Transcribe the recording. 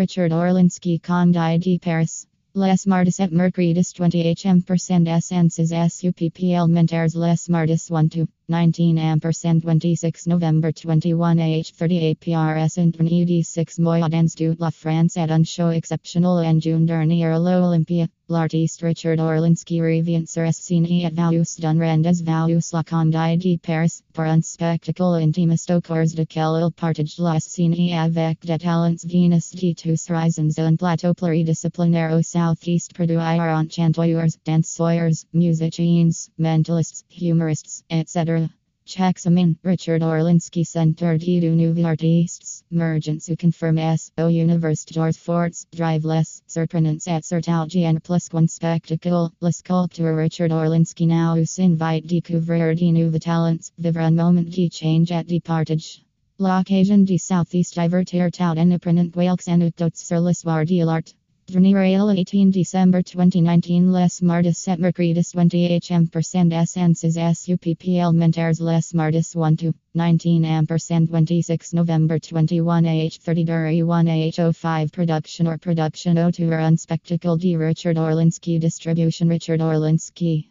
Richard Orlinski Conde de Paris. Les Martis et Mercredis 20 hm% essences SUPP elementaires Les Martis 1 to 19 ampersand 26 November 21 h 38 PRS Internet 6 moyens de la France et un show exceptionnel en June dernier l'Olympia. L'artiste Richard Orlinski revient sur scène et vaus d'un rendes vaus la Conde de Paris pour un spectacle intimiste au cours duquel il partage la scène avec des talents venus de tous horizons un plateau pluridisciplinaire au southeast produire enchanteurs, danseurs, musiciens, mentalists, humorists, etc. Checksamin, Richard Orlinski Center de Nouveau Artistes, Mergence who S, O au Universitaires Forts, Drive Driveless, Surprenance et Sertalgian plus one spectacle, Le sculpteur Richard Orlinski now Us invite découvrir de nouveaux talents, vivre un moment de change et de partage. L'occasion de Southeast divertir tout en apprenant quelques anecdotes sur l'histoire de l'art. Dernier 18 December 2019 Les Martis et Mercredis 20 hm% essences SUPP elementaires Les Martis 1 to 19 ampersand 26 November 21 h 30 31 h 05 production or production autour un spectacle de Richard Orlinski distribution Richard Orlinski